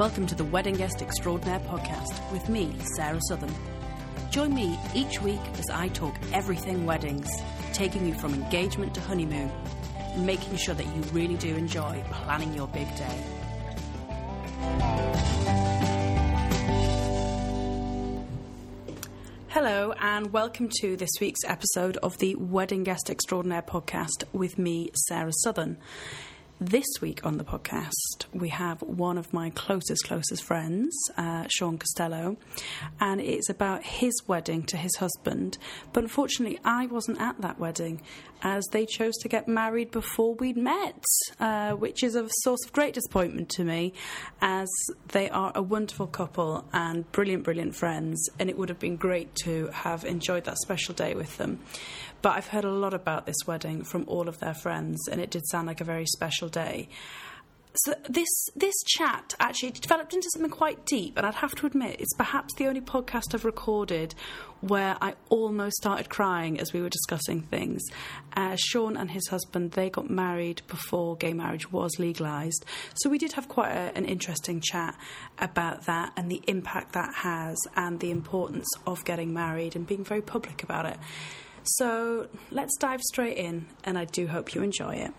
Welcome to the Wedding Guest Extraordinaire podcast with me, Sarah Southern. Join me each week as I talk everything weddings, taking you from engagement to honeymoon, and making sure that you really do enjoy planning your big day. Hello, and welcome to this week's episode of the Wedding Guest Extraordinaire podcast with me, Sarah Southern. This week on the podcast, we have one of my closest, closest friends, uh, Sean Costello, and it's about his wedding to his husband. But unfortunately, I wasn't at that wedding as they chose to get married before we'd met, uh, which is a source of great disappointment to me as they are a wonderful couple and brilliant, brilliant friends, and it would have been great to have enjoyed that special day with them. But I've heard a lot about this wedding from all of their friends, and it did sound like a very special day. So this this chat actually developed into something quite deep, and I'd have to admit it's perhaps the only podcast I've recorded where I almost started crying as we were discussing things. Uh, Sean and his husband they got married before gay marriage was legalised, so we did have quite a, an interesting chat about that and the impact that has, and the importance of getting married and being very public about it. So let's dive straight in, and I do hope you enjoy it.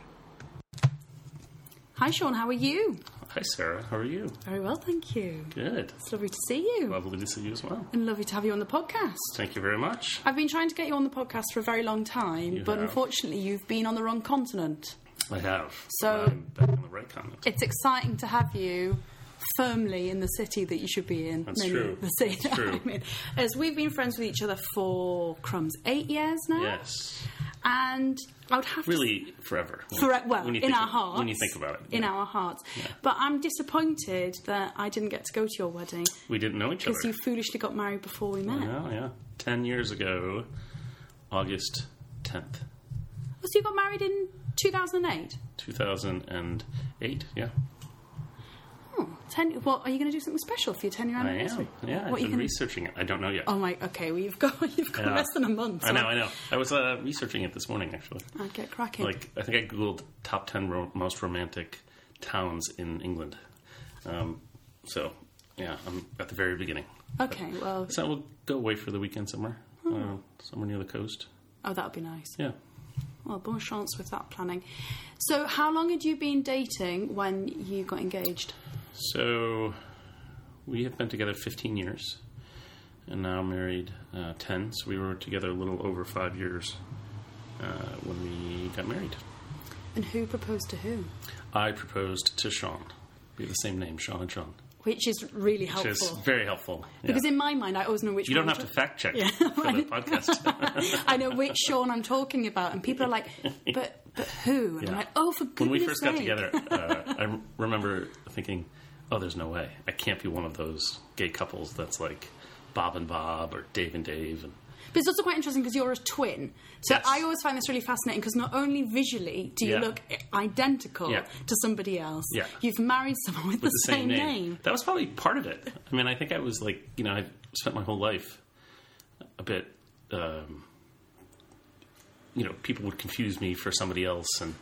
Hi, Sean. How are you? Hi, Sarah. How are you? Very well, thank you. Good. It's lovely to see you. Lovely to see you as well. And lovely to have you on the podcast. Thank you very much. I've been trying to get you on the podcast for a very long time, You but have. unfortunately, you've been on the wrong continent. I have. So- I'm back on the right continent. It's exciting to have you firmly in the city that you should be in. That's true. The city That's that true. I'm in. As we've been friends with each other for crumbs eight years now, Yes. and I would have to Really, forever. For, well, in our of- hearts. When you think about it. In yeah. our hearts. But I'm disappointed that I didn't get to go to your wedding We didn't know each other. because you foolishly got married before we met. Yeah, yeah. Ten years ago, August 10th, Oh, so you got married in 2008? 2008. Yeah. Oh, 10, what, are you going to do something special for your 10 year anniversary? I am. Yeah, I've What, you been can- researching it. I don't know yet. Oh my, okay, well you've got, you've got Yeah. less than a month. I know, I know. I was uh, researching it this morning, actually. I'd get cracking. Like, I think I googled top ten ro- most romantic towns in England. Um, so, yeah, I'm at the very beginning. okay, well, So we'll go away for the weekend somewhere, uh, somewhere near the coast. oh, that would be nice. Yeah. Well, bon chance with that planning. So, how long had you been dating when you got engaged? So we have been together 15 years, and now married uh, 10. So we were together a little over five years uh, when we got married. And who proposed to who? I proposed to Sean. We have the same name, Sean and Sean, Which is really helpful. which is very helpful. Yeah. Because in my mind, I always know which you don't have to fact check Yeah, for the podcast. I know which Sean I'm talking about, and people are like, "But, but who?" And I'm like, "Oh, for goodness when we first got together, uh, I remember thinking, "Oh, there's no way. I can't be one of those gay couples that's like Bob and Bob or Dave and Dave." And But it's also quite interesting because you're a twin. So Yes. I always find this really fascinating because not only visually do you Yeah. look identical Yeah. to somebody else, Yeah. you've married someone with, with the same, name. name. That was probably part of it. I mean, I think I was like, you know, I spent my whole life a bit, um, you know, people would confuse me for somebody else, and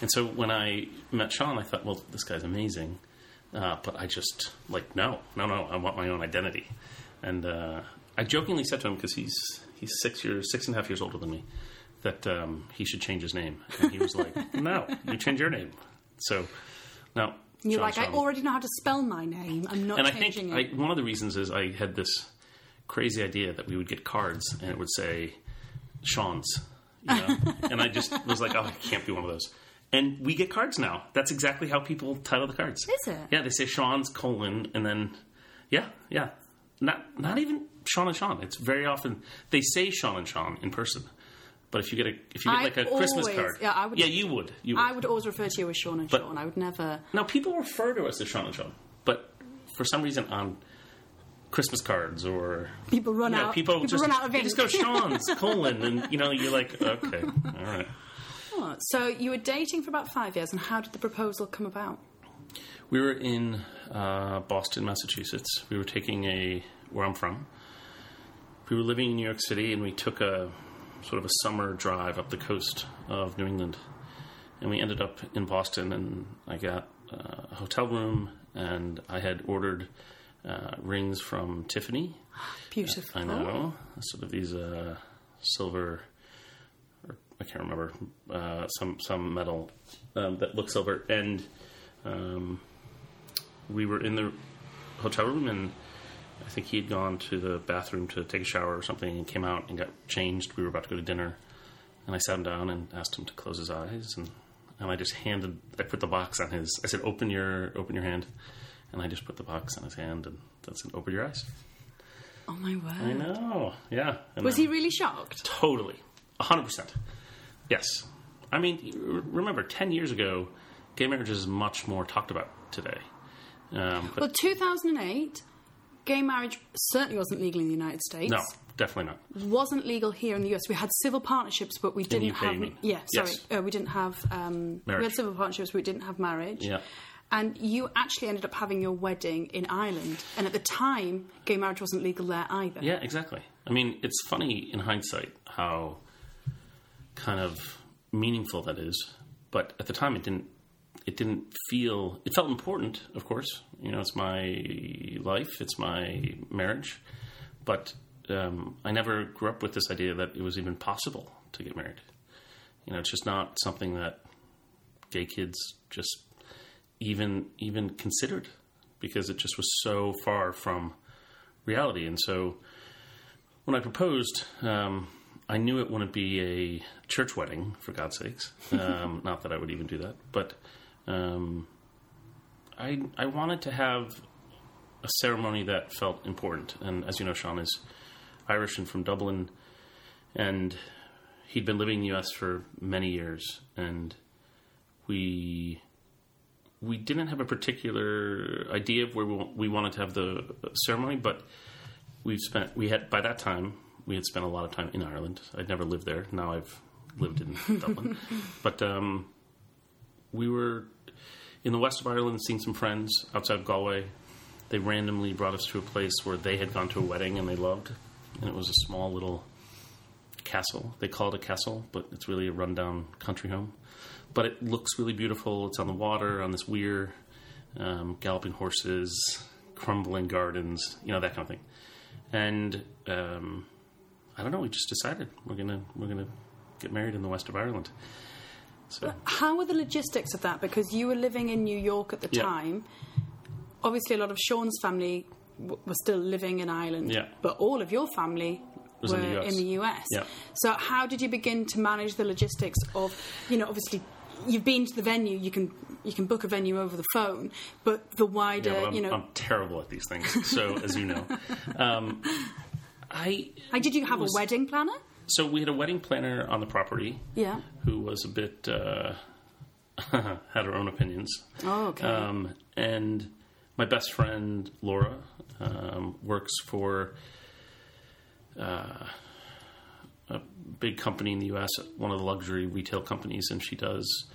and so when I met Sean, I thought, well, this guy's amazing, uh, but I just like, no, no, no, I want my own identity, and uh, I jokingly said to him because he's he's six years, six and a half years older than me. That um, he should change his name, and he was like, "No, you change your name." So, now You're Sean like, I already know how to spell my name. I'm not And I think it. I, one of the reasons is I had this crazy idea that we would get cards and it would say Sean's, you know? and I just was like, oh, I can't be one of those. And we get cards now. That's exactly how people title the cards. Is it? Yeah, they say Sean's colon and then, yeah, yeah. Not not even Sean and Sean. It's very often they say Sean and Sean in person. But if you get a if you get I like a Christmas card, yeah, I would- yeah, you would, you would. I would always refer to you as Sean and But- Sean. I would never. Now, people refer to us as Sean and Sean, but for some reason on Christmas cards or People run you know, out. people, just, run out of they ink. just go Sean's colon, and you know you're like, okay, all right. Oh, so you were dating for about five years, and how did the proposal come about? We were in uh, Boston, Massachusetts. We were taking a where I'm from. We were living in New York City, and we took a sort of a summer drive up the coast of New England, and we ended up in Boston. And I got uh, a hotel room and I had ordered uh, rings from Tiffany. Beautiful. I know, sort of these uh, silver. I can't remember uh, some some metal um, that look silver, and um, we were in the hotel room, and I think he had gone to the bathroom to take a shower or something, and came out and got changed. We were about to go to dinner, and I sat him down and asked him to close his eyes, and and I just handed, I put the box on his. I said, "Open your, open your hand," and I just put the box on his hand, and that's it. Open your eyes. Oh my word. I know. Yeah. And Was then- he really shocked? Totally. 100%. Yes. I mean, remember, 10 years ago, gay marriage is much more talked about today. Um, but Well, 2008, gay marriage certainly wasn't legal in the United States. no, definitely not. Wasn't legal here in the US. We had civil partnerships, but we didn't have. mean? Yeah, sorry, Yes. uh, we didn't have. Um, we had civil partnerships, but we didn't have marriage. Yeah. And you actually ended up having your wedding in Ireland, and at the time, gay marriage wasn't legal there either. Yeah, exactly. I mean, it's funny in hindsight how kind of meaningful that is, but at the time it didn't. It didn't feel. It felt important, of course. You know, it's my life, it's my marriage, but um, I never grew up with this idea that it was even possible to get married. You know, it's just not something that gay kids just even even considered because it just was so far from reality. And so when I proposed, um, I knew it wouldn't be a church wedding, for God's sakes. Um, not that I would even do that, but um, I I wanted to have a ceremony that felt important. And as you know, Sean is Irish and from Dublin, and he'd been living in the U.S. for many years, and we we didn't have a particular idea of where we, we wanted to have the ceremony, but we've spent we had by that time we had spent a lot of time in Ireland. I'd never lived there. Now I've lived in Dublin, but um, we were in the west of Ireland, seeing some friends outside of Galway. They randomly brought us to a place where they had gone to a wedding and they loved, and it was a small little castle. They call it a castle, but it's really a rundown country home. But it looks really beautiful. It's on the water, on this weir, um, galloping horses, crumbling gardens, you know that kind of thing. And um, I don't know. We just decided we're gonna we're gonna get married in the west of Ireland. So How were the logistics of that? Because you were living in New York at the Yeah. time. Obviously, a lot of Sean's family w- were still living in Ireland, Yeah. but all of your family were in the US. in the US. Yeah. So, how did you begin to manage the logistics of, you know, obviously, you've been to the venue, you can you can book a venue over the phone, but the wider, yeah, well, you know, I'm terrible at these things. So as you know, um, I like, did you have was- a wedding planner? so we had a wedding planner on the property Yeah. who was a bit uh, had her own opinions. Oh, okay. Um, and my best friend Laura um, works for uh, a big company in the U.S., one of the luxury retail companies, and she does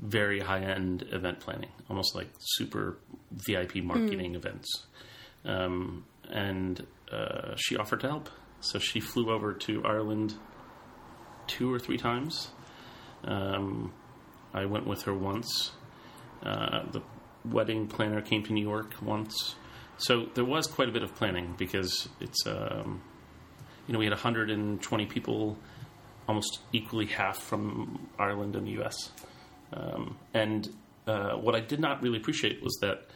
very high end event planning, almost like super VIP marketing events. Um, and uh, she offered to help, so she flew over to Ireland two or three times. Um, I went with her once. Uh, the wedding planner came to New York once. So there was quite a bit of planning because it's, um, you know, we had 120 people, almost equally half from Ireland and the US. Um, and uh, what I did not really appreciate was that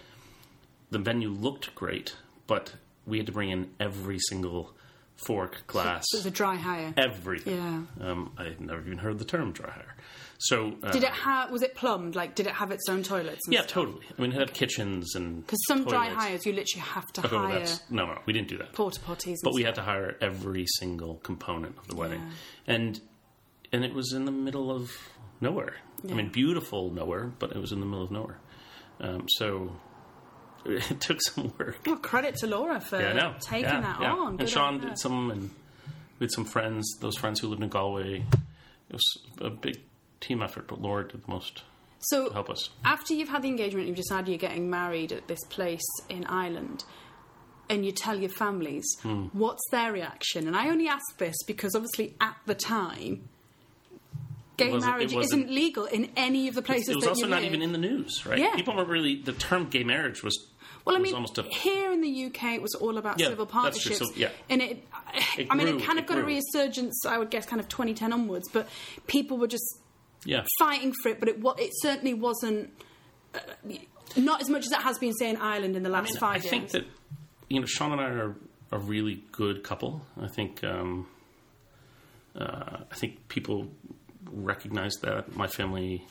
the venue looked great, but we had to bring in every single fork, glass, So it was a dry hire. everything. Yeah. Um, I had never even heard the term dry hire. So uh, Did it have? Was it plumbed? Like, did it have its own toilets? and Yeah, stuff? totally. I mean, it had kitchens and Because some dry toilets. hires, you literally have to Oh, hire no, no, we didn't do that. porta potties. But we stuff. had to hire every single component of the wedding, Yeah. and and it was in the middle of nowhere. I mean, beautiful nowhere, but it was in the middle of nowhere. Um, so it took some work. Well, credit to Laura for Yeah, taking Yeah, that yeah. on. And Good Sean did some, and we had some friends. Those friends who lived in Galway. It was a big team effort, but Laura did the most to So, help us. after you've had the engagement, you've decided you're getting married at this place in Ireland, and you tell your families, Hmm. what's their reaction? And I only ask this because obviously at the time, gay marriage isn't legal in any of the places it was also not even in the news, right? Yeah. People weren't really the term gay marriage was Well, I mean, a here in the UK, it was all about Yeah, civil partnerships, So, yeah. and it. It I mean, grew, it kind of it got a resurgence, I would guess, kind of 2010 onwards. But people were just yeah. fighting for it, but it it certainly wasn't. Uh, not as much as it has been, say, in Ireland in the last I mean, five I years. I think that you know Sean and I are a really good couple. I think um, uh, I think people recognize that my family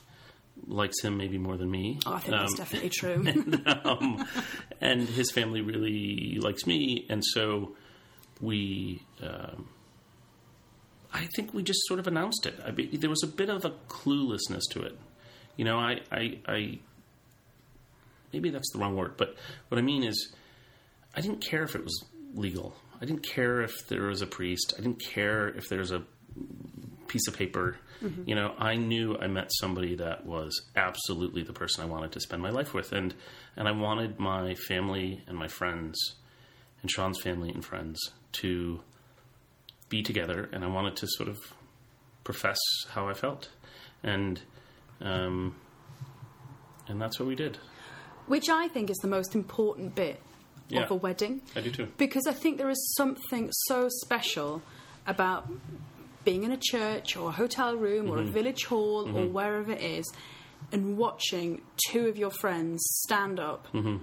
likes him maybe more than me. oh, I think that's Um, definitely true. um, and his family really likes me, and so we. Um, I think we just sort of announced it. I mean, there was a bit of a cluelessness to it. You know, I, I, I, maybe that's the wrong word, but what I mean is, I didn't care if it was legal. I didn't care if there was a priest. I didn't care if there's a piece of paper. You know, I knew I met somebody that was absolutely the person I wanted to spend my life with, and and I wanted my family and my friends, and Sean's family and friends to be together, and I wanted to sort of profess how I felt, and um, and that's what we did. Which I think is the most important bit Yeah. of a wedding. I do too. Because I think there is something so special about being in a church or a hotel room or a Mm-hmm. village hall or wherever it is and watching two of your friends stand up Mm-hmm.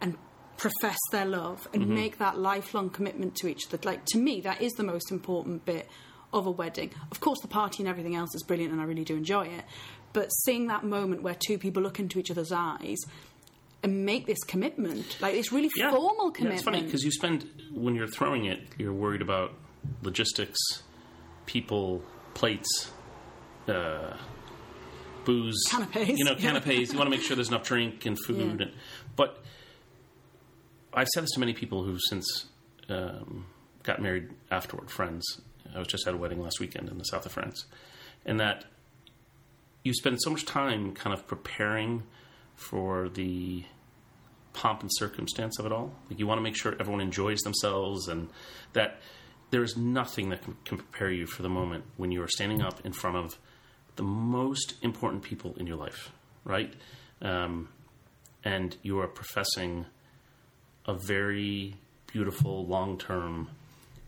and profess their love and make that lifelong commitment to each other. Like, to me, that is the most important bit of a wedding. Of course, the party and everything else is brilliant and I really do enjoy it. But seeing that moment where two people look into each other's eyes and make this commitment, like this really formal commitment. Yeah, it's funny because you spend when you're throwing it, you're worried about logistics, people, plates, uh, booze, Canapes. You know, canapes. you want to make sure there's enough drink and food. Yeah. And, but I've said this to many people who've since um, got married afterward, friends. I was just at a wedding last weekend in the south of France, and that you spend so much time kind of preparing for the pomp and circumstance of it all. Like you want to make sure everyone enjoys themselves, and that there is nothing that can, can prepare you for the moment when you are standing up in front of the most important people in your life, right? Um, and you are professing a very beautiful long-term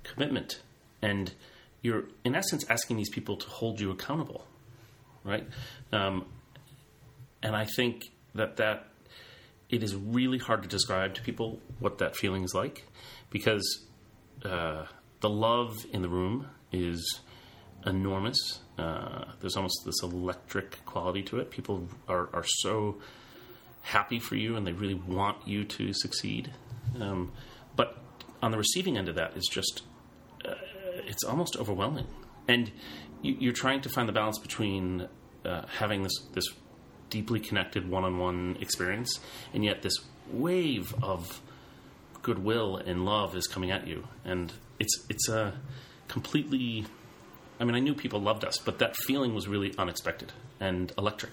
commitment, and you're in essence asking these people to hold you accountable, right? Um, and I think that that it is really hard to describe to people what that feeling is like because uh, the love in the room is enormous. Uh, there's almost this electric quality to it. People are, are so happy for you and they really want you to succeed. Um, but on the receiving end of that is just uh, it's almost overwhelming, and you, you're trying to find the balance between uh, having this this deeply connected one-on-one experience, and yet this wave of goodwill and love is coming at you, and it's it's a completely. I mean, I knew people loved us, but that feeling was really unexpected and electric.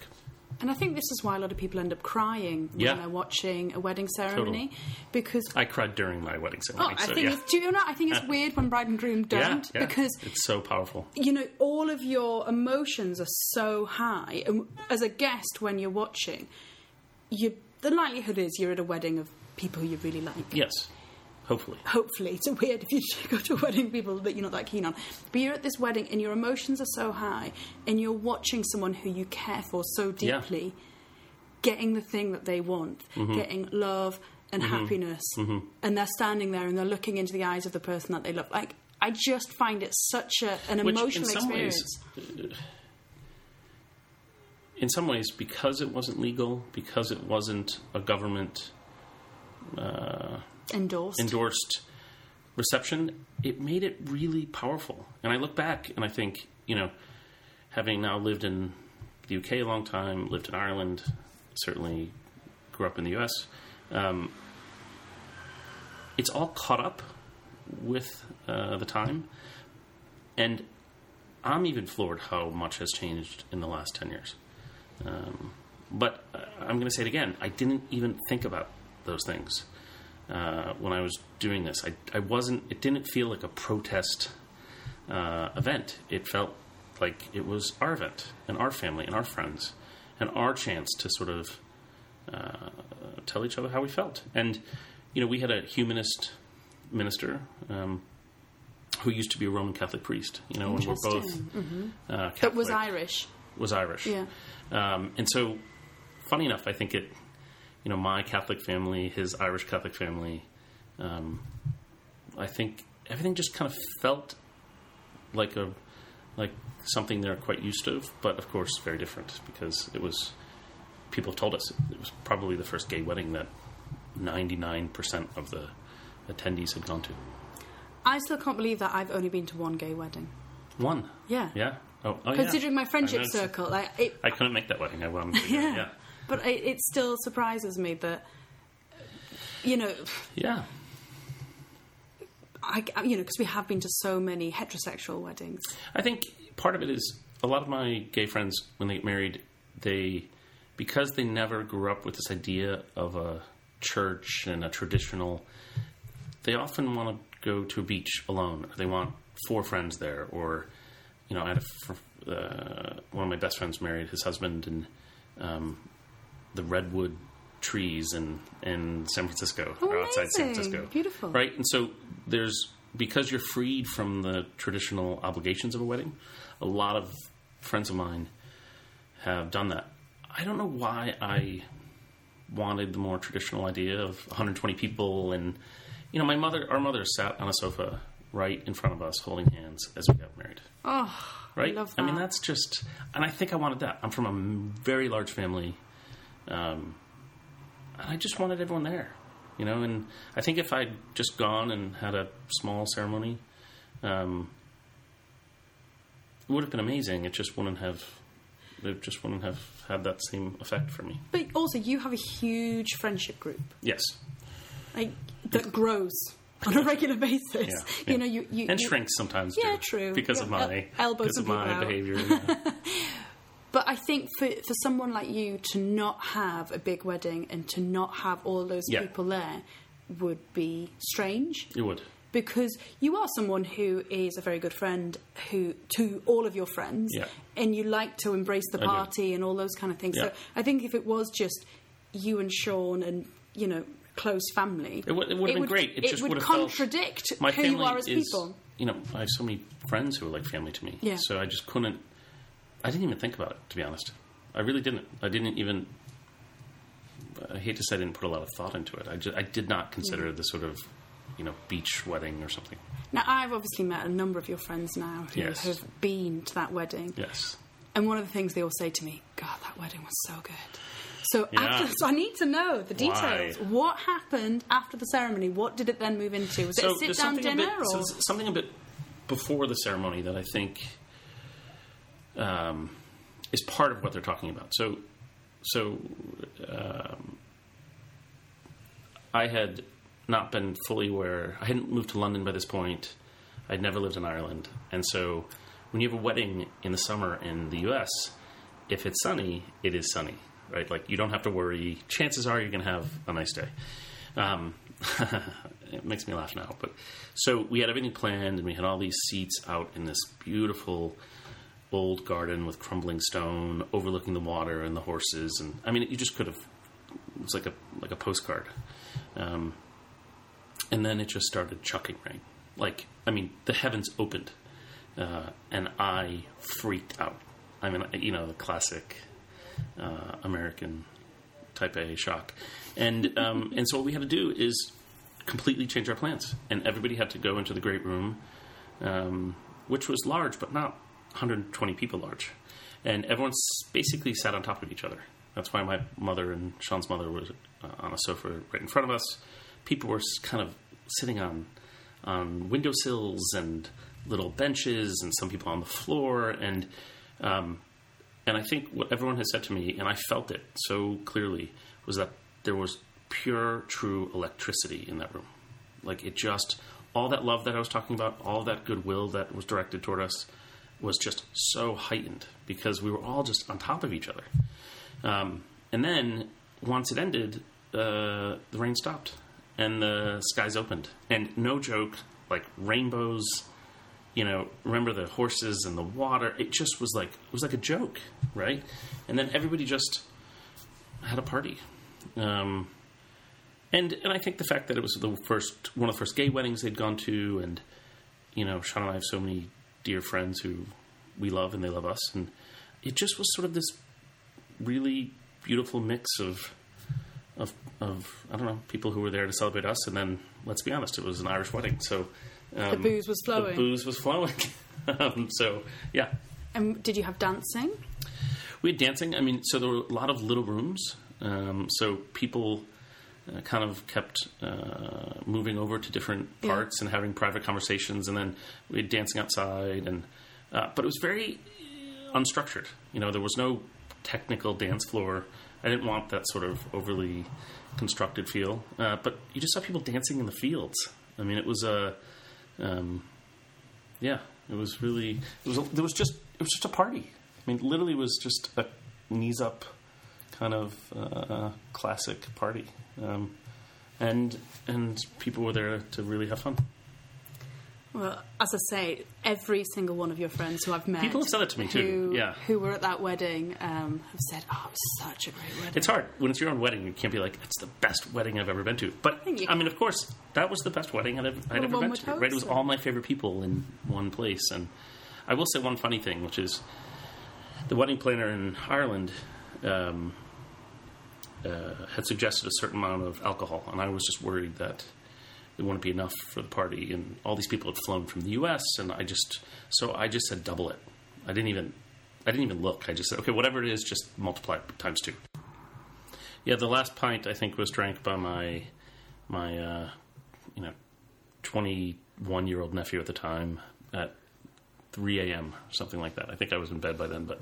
And I think this is why a lot of people end up crying when Yeah. they're watching a wedding ceremony because I cried during my wedding ceremony. oh. I so think yeah. it's do you know I think it's weird when bride and groom don't yeah. because it's so powerful. you know all of your emotions are so high and as a guest when you're watching you the likelihood is you're at a wedding of people you really like. Yes, hopefully. hopefully. It's weird if you go to a wedding people that you're not that keen on. But you're at this wedding and your emotions are so high and you're watching someone who you care for so Yeah. deeply getting the thing that they want Mm-hmm. getting love and mm-hmm. happiness mm-hmm. and they're standing there and they're looking into the eyes of the person that they love. Like I just find it such a, an Which, emotional in some experience. ways, in some ways, because it wasn't legal, because it wasn't a government endorsed endorsed reception, it made it really powerful. And I look back and I think, you know, having now lived in the UK a long time, lived in Ireland, certainly grew up in the US, um, it's all caught up with uh, the time. And I'm even floored how much has changed in the last 10 years. Um, but uh, I'm going to say it again. I didn't even think about those things uh, when I was doing this. I, I wasn't. It didn't feel like a protest uh, event. It felt like it was our event and our family and our friends and our chance to sort of uh, tell each other how we felt. And you know, we had a humanist minister um, who used to be a Roman Catholic priest. You know, and we're both uh, Catholic. That was Irish. was Irish. Yeah. Um, and so, funny enough, I think it, you know, my Catholic family, his Irish Catholic family, um, I think everything just kind of felt like a, like something they're quite used to, but of course very different because it was, people have told us it was probably the first gay wedding that 99% of the attendees had gone to. I still can't believe that I've only been to one gay wedding. One. Yeah. Yeah. Oh, oh yeah. Considering my friendship circle, like it, I couldn't make that wedding. I to. yeah. yeah. But it, it still surprises me that, you know, Yeah. I, you know, because we have been to so many heterosexual weddings. I think part of it is a lot of my gay friends when they get married, they because they never grew up with this idea of a church and a traditional. They often want to go to a beach alone. Or they want four friends there, or you know, I had a fr- uh, one of my best friends married his husband in um, the redwood trees in in San Francisco Oh, or outside San. Francisco. Beautiful. right? And so there's because you're freed from the traditional obligations of a wedding. A lot of friends of mine have done that. I don't know why I wanted the more traditional idea of 120 people and you know my mother our mother sat on a sofa right in front of us holding hands as we got married Oh, right? I love mean, that's just, and I think I wanted that. I'm from a very large family, um, and I just wanted everyone there, you know. And I think if I'd just gone and had a small ceremony, um, it would have been amazing. It just wouldn't have, it just wouldn't have had that same effect for me. But also, you have a huge friendship group, Yes, like that grows on a regular basis. Yeah, yeah. You know, you, you and you- shrinks sometimes. Yeah, too, true. Because Yeah, of my el- elbow because of my out. behavior. But I think for for someone like you to not have a big wedding and to not have all those Yeah. people there would be strange. it would. because you are someone who is a very good friend who to all of your friends Yeah. and you like to embrace the party and all those kind of things Yeah. so i think if it was just you and sean and you know close family It would- it would have been great. It just would would contradict my who you are as is, people You know, I have so many friends who are like family to me. Yeah. So I just couldn't. I didn't even think about it, to be honest. I really didn't. I didn't even. I hate to say I didn't put a lot of thought into it. I, just, I did not consider Mm. the sort of, you know, beach wedding or something. now i've obviously met a number of your friends now who Yes. have been to that wedding Yes. and one of the things they all say to me god that wedding was so good so, Yeah. after, so I need to know the details. Why? What happened after the ceremony? What did it then move into? Was it a sit-down dinner? a bit, or? so something a bit before the ceremony that I think um, is part of what they're talking about. So, so um, I had not been fully aware. I hadn't moved to London by this point. I'd never lived in Ireland, and so when you have a wedding in the summer in the U.S., if it's sunny, it is sunny, right? Like you don't have to worry. Chances are you're going to have a nice day. Um, it makes me laugh now, but so we had everything planned, and we had all these seats out in this beautiful old garden with crumbling stone, overlooking the water and the horses, and I mean, you just could have. It's like a like a postcard. Um, and then it just started chucking rain. Like, I mean, the heavens opened, uh, and I freaked out. I mean, you know, the classic uh, American type A shock. And um, and so what we had to do is completely change our plans, and everybody had to go into the great room, um, which was large but not 120 people large, and everyone s- basically sat on top of each other. That's why my mother and Sean's mother was uh, on a sofa right in front of us. People were kind of sitting on on windowsills and little benches, and some people on the floor, and um, and I think what everyone has said to me, and I felt it so clearly, was that there was pure, true electricity in that room. Like it just, all that love that I was talking about, all that goodwill that was directed toward us, was just so heightened because we were all just on top of each other. Um, and then once it ended, uh, the rain stopped and the skies opened. And no joke, like rainbows, you know, remember the horses and the water. It just was like it was like a joke, right? And then everybody just had a party, Um, and and I think the fact that it was the first one of the first gay weddings they'd gone to, and you know, Sean and I have so many dear friends who we love and they love us, and it just was sort of this really beautiful mix of of of I don't know people who were there to celebrate us, and then let's be honest, it was an Irish wedding, so um, The booze was flowing. The booze was flowing. um, so yeah, And did you have dancing? we had dancing. I mean, so there were a lot of little rooms. Um, so people uh, kind of kept uh, moving over to different Yeah. parts and having private conversations, and then we had dancing outside. And uh, but it was very unstructured. You know, there was no technical dance floor. I didn't want that sort of overly constructed feel. Uh, but you just saw people dancing in the fields. I mean, it was a, um, yeah, it was really. It was. There was just. It was just a party. I mean, literally, it was just a knees up kind of uh, classic party, um, and and people were there to really have fun. Well, as I say, every single one of your friends who I've met, People have said it to me, too. who, Yeah. who were at that wedding, um, have said, "Oh, it was such a great wedding." It's hard when it's your own wedding. You can't be like, "It's the best wedding I've ever been to." But I mean, of course, that was the best wedding I'd ever, I'd Well, ever been to. Right? It was all my favorite people in one place. And I will say one funny thing, which is the wedding planner in Ireland um, uh, had suggested a certain amount of alcohol, and I was just worried that it wouldn't be enough for the party. And all these people had flown from the U.S., and I just so I just said double it. I didn't even I didn't even look. I just said okay, whatever it is, just multiply it times two. Yeah, the last pint I think was drank by my my uh, you know twenty one year old nephew at the time at three a.m. something like that. I think I was in bed by then, but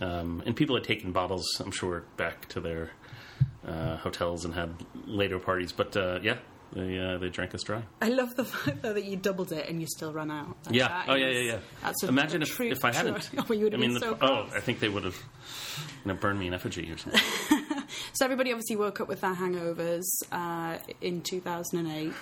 um, and people had taken bottles, I'm sure, back to their uh, hotels and had later parties. But uh, yeah, they uh, they drank us dry. I love the fact though that you doubled it and you still ran out. Like, Yeah. that Oh yeah, is- yeah, yeah. That's a, Imagine a if, if I hadn't. Oh, you would I mean, been the, so oh. I think they would have you know, burned me in effigy or something. So everybody obviously woke up with their hangovers uh, in 2008,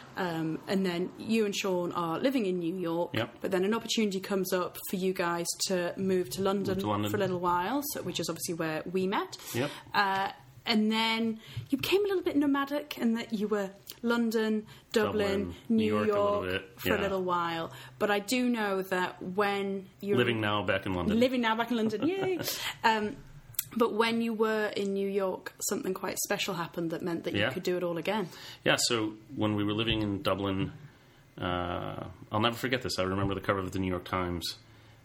um, and then you and Sean are living in New York. Yep. But then an opportunity comes up for you guys to move to London, to London. for a little while, so, which is obviously where we met. Yep. Uh, and then you became a little bit nomadic, in that you were London, Dublin, Dublin, New York York, a little for a little while. But I do know that when you're Living now back in London. living now back in London, yay! um, but when you were in New York, something quite special happened that meant that you Yeah. could do it all again. Yeah, so when we were living in Dublin, uh, I'll never forget this. I remember the cover of the New York Times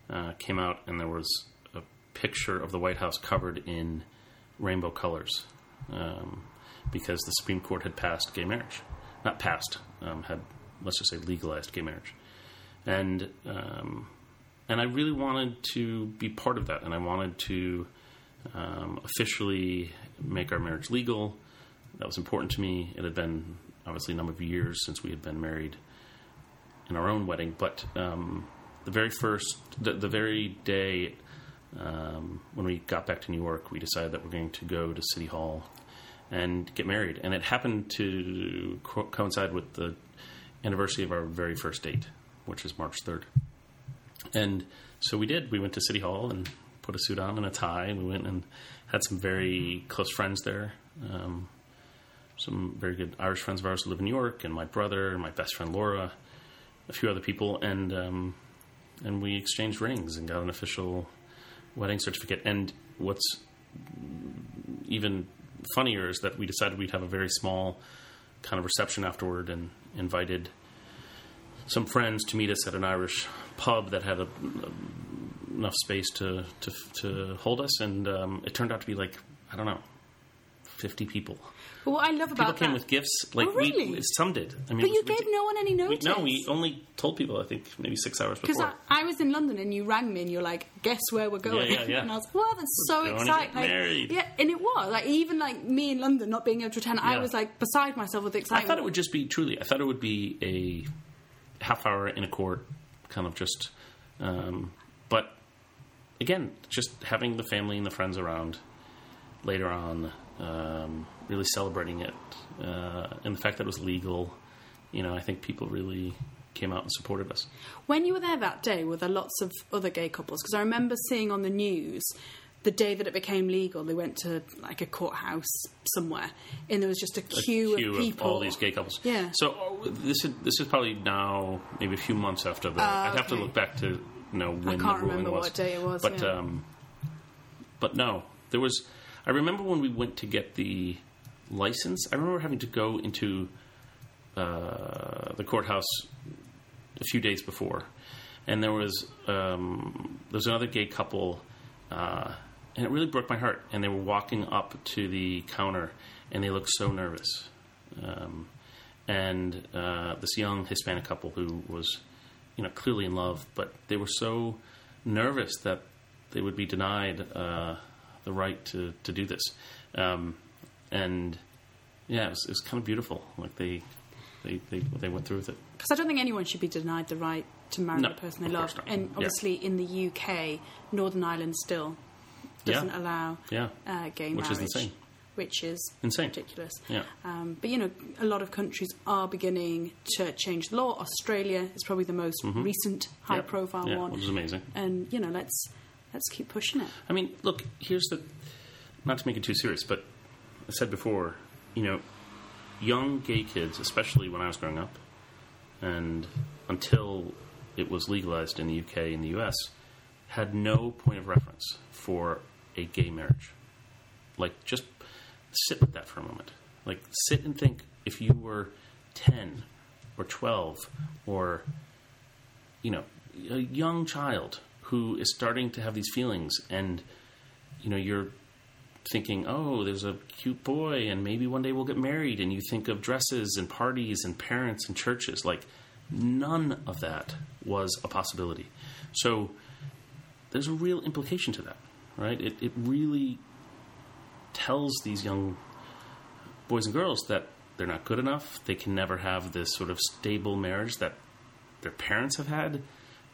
uh, came out, and there was a picture of the White House covered in rainbow colors um, because the Supreme Court had passed gay marriage. Not passed, um, had, let's just say, legalized gay marriage. And, um, and I really wanted to be part of that, and I wanted to um, officially make our marriage legal. That was important to me. It had been obviously a number of years since we had been married in our own wedding, but um, the very first, the, the very day um, when we got back to New York, we decided that we're going to go to City Hall and get married. And it happened to co- coincide with the anniversary of our very first date, which is March 3rd. And so we did. We went to City Hall and put a suit on and a tie, and we went and had some very close friends there. Um, some very good Irish friends of ours who live in New York, and my brother, and my best friend Laura, a few other people, and um, and we exchanged rings and got an official wedding certificate. And what's even funnier is that we decided we'd have a very small kind of reception afterward and invited some friends to meet us at an Irish pub that had a, enough space to, to to hold us, and um, it turned out to be like I don't know, fifty people. But what I love about People came that, with gifts. Like Oh, really? we, some did. I mean, but you was gave ridic- no one any we, notice. no, we only told people. I think maybe six hours because before. I, I was in London and you rang me and you're like, "Guess where we're going?" Yeah, yeah, yeah. and I was, "Wow, that's so going to exciting!" Like, yeah, and it was like even like me in London not being able to attend, I was like beside myself with excitement. I thought it would just be truly. I thought it would be a half hour in a court, kind of just. Um, but again, just having the family and the friends around later on, um, really celebrating it, uh, and the fact that it was legal. You know, I think people really came out and supported us. When you were there that day, were there lots of other gay couples? Because I remember seeing on the news the day that it became legal, they went to like a courthouse somewhere, and there was just a queue, queue of people. all these gay couples. Yeah. So uh, this is this is probably now maybe a few months after the. I'd have to look back to you know when can't the ruling remember was. what day it was, But yeah. um, but no, there was. I remember when we went to get the license. I remember having to go into uh, the courthouse a few days before, and there was um, there was another gay couple, uh, and it really broke my heart. And they were walking up to the counter, and they looked so nervous. Um, and uh, this young Hispanic couple who was, you know, clearly in love, but they were so nervous that they would be denied uh, the right to, to do this. Um, and yeah, it was, it was kind of beautiful. Like they, they, they, they went through with it. Because I don't think anyone should be denied the right to marry No, the person they love. And Yeah. obviously, in the UK, Northern Ireland still doesn't Yeah. allow Yeah. uh, gay marriage. Which is insane. which is Insane. ridiculous. Yeah. Um, but you know, a lot of countries are beginning to change the law. Australia is probably the most recent high-profile Mm-hmm. yeah, one, which is amazing. and you know, let's let's keep pushing it. I mean, look, here's the. Not to make it too serious, but I said before, you know, young gay kids, especially when I was growing up, and until it was legalized in the UK and the US, had no point of reference for a gay marriage. Like, just sit with that for a moment. Like, sit and think if you were 10 or 12 or you know, a young child who is starting to have these feelings, and you know, you're thinking, oh, there's a cute boy, and maybe one day we'll get married, and you think of dresses and parties and parents and churches. Like, none of that was a possibility. So, there's a real implication to that, right? It, it really tells these young boys and girls that they're not good enough. They can never have this sort of stable marriage that their parents have had,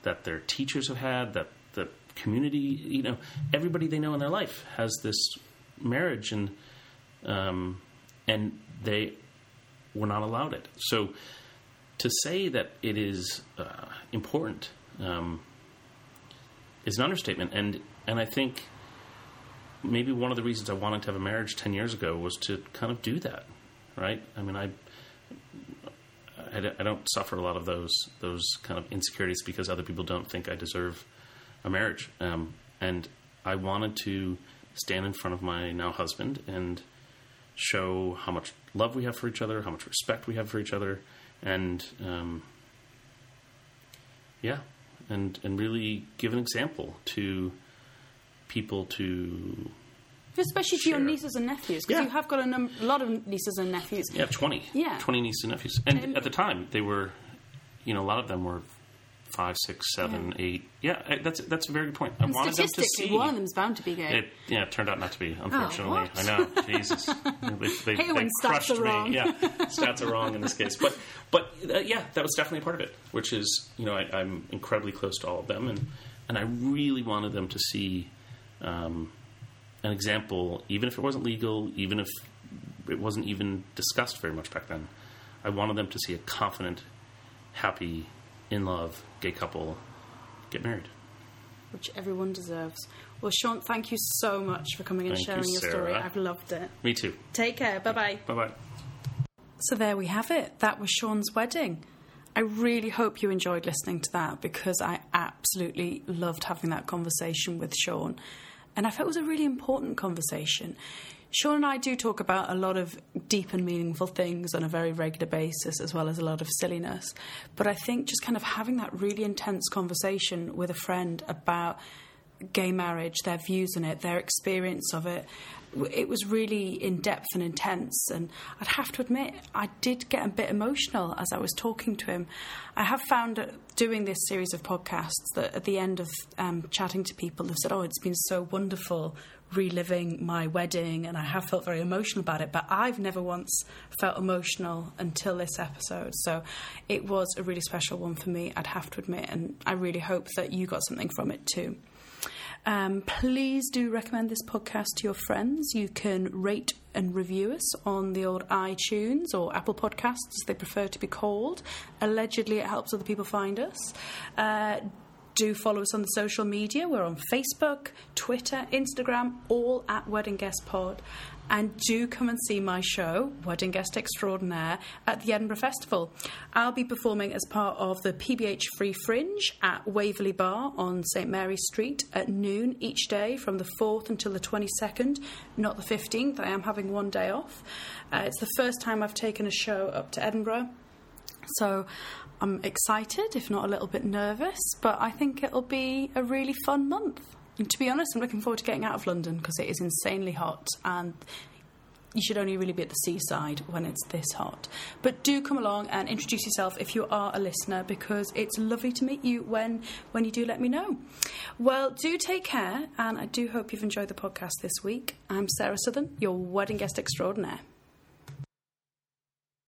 that their teachers have had, that the community, you know, everybody they know in their life has this marriage, and um, and they were not allowed it. So to say that it is uh, important um, is an understatement, and and I think maybe one of the reasons I wanted to have a marriage ten years ago was to kind of do that, right? I mean, I I, I don't suffer a lot of those those kind of insecurities because other people don't think I deserve a marriage, um, and I wanted to stand in front of my now husband and show how much love we have for each other, how much respect we have for each other, and um, yeah, and and really give an example to people to Especially to your nieces and nephews, because Yeah. you have got a, num- a lot of nieces and nephews. Yeah, 20. Yeah. 20 nieces and nephews. And And- at the time, they were, you know, a lot of them were five, six, seven, eight. Yeah, that's that's a very good point. I And wanted them to see. one of them's bound to be gay. It, yeah, it turned out not to be, unfortunately. what? I know. Jesus. They, they, when they stats crushed are me. wrong. Yeah, stats are wrong in this case. But, but uh, yeah, that was definitely part of it, which is, you know, I, I'm incredibly close to all of them. And, and I really wanted them to see um, an example, even if it wasn't legal, even if it wasn't even discussed very much back then. I wanted them to see a confident, happy, in love gay couple get married. which everyone deserves. Well, Sean, thank you so much for coming and Thank you, sharing your story. I've loved it. Me too. Take care. Bye bye. Bye bye. So there we have it. That was Sean's wedding. I really hope you enjoyed listening to that because I absolutely loved having that conversation with Sean. And I felt it was a really important conversation. Sean and I do talk about a lot of deep and meaningful things on a very regular basis, as well as a lot of silliness. But I think just kind of having that really intense conversation with a friend about gay marriage, their views on it, their experience of it. It was really in depth and intense, and I'd have to admit, I did get a bit emotional as I was talking to him. I have found doing this series of podcasts that at the end of um, chatting to people, they've said, Oh, it's been so wonderful reliving my wedding, and I have felt very emotional about it, but I've never once felt emotional until this episode. So it was a really special one for me, I'd have to admit, and I really hope that you got something from it too. Um, please do recommend this podcast to your friends. You can rate and review us on the old iTunes or Apple Podcasts, as they prefer to be called. Allegedly, it helps other people find us. Uh, Do follow us on the social media. We're on Facebook, Twitter, Instagram, all at Wedding Guest Pod. And do come and see my show, Wedding Guest Extraordinaire, at the Edinburgh Festival. I'll be performing as part of the PBH Free Fringe at Waverley Bar on St Mary's Street at noon each day from the 4th until the 22nd, not the 15th. I am having one day off. Uh, it's the first time I've taken a show up to Edinburgh. So I'm excited, if not a little bit nervous, but I think it'll be a really fun month. To be honest, I'm looking forward to getting out of London because it is insanely hot and you should only really be at the seaside when it's this hot. But do come along and introduce yourself if you are a listener because it's lovely to meet you when when you do let me know. Well, do take care and I do hope you've enjoyed the podcast this week. I'm Sarah Southern, your wedding guest extraordinaire.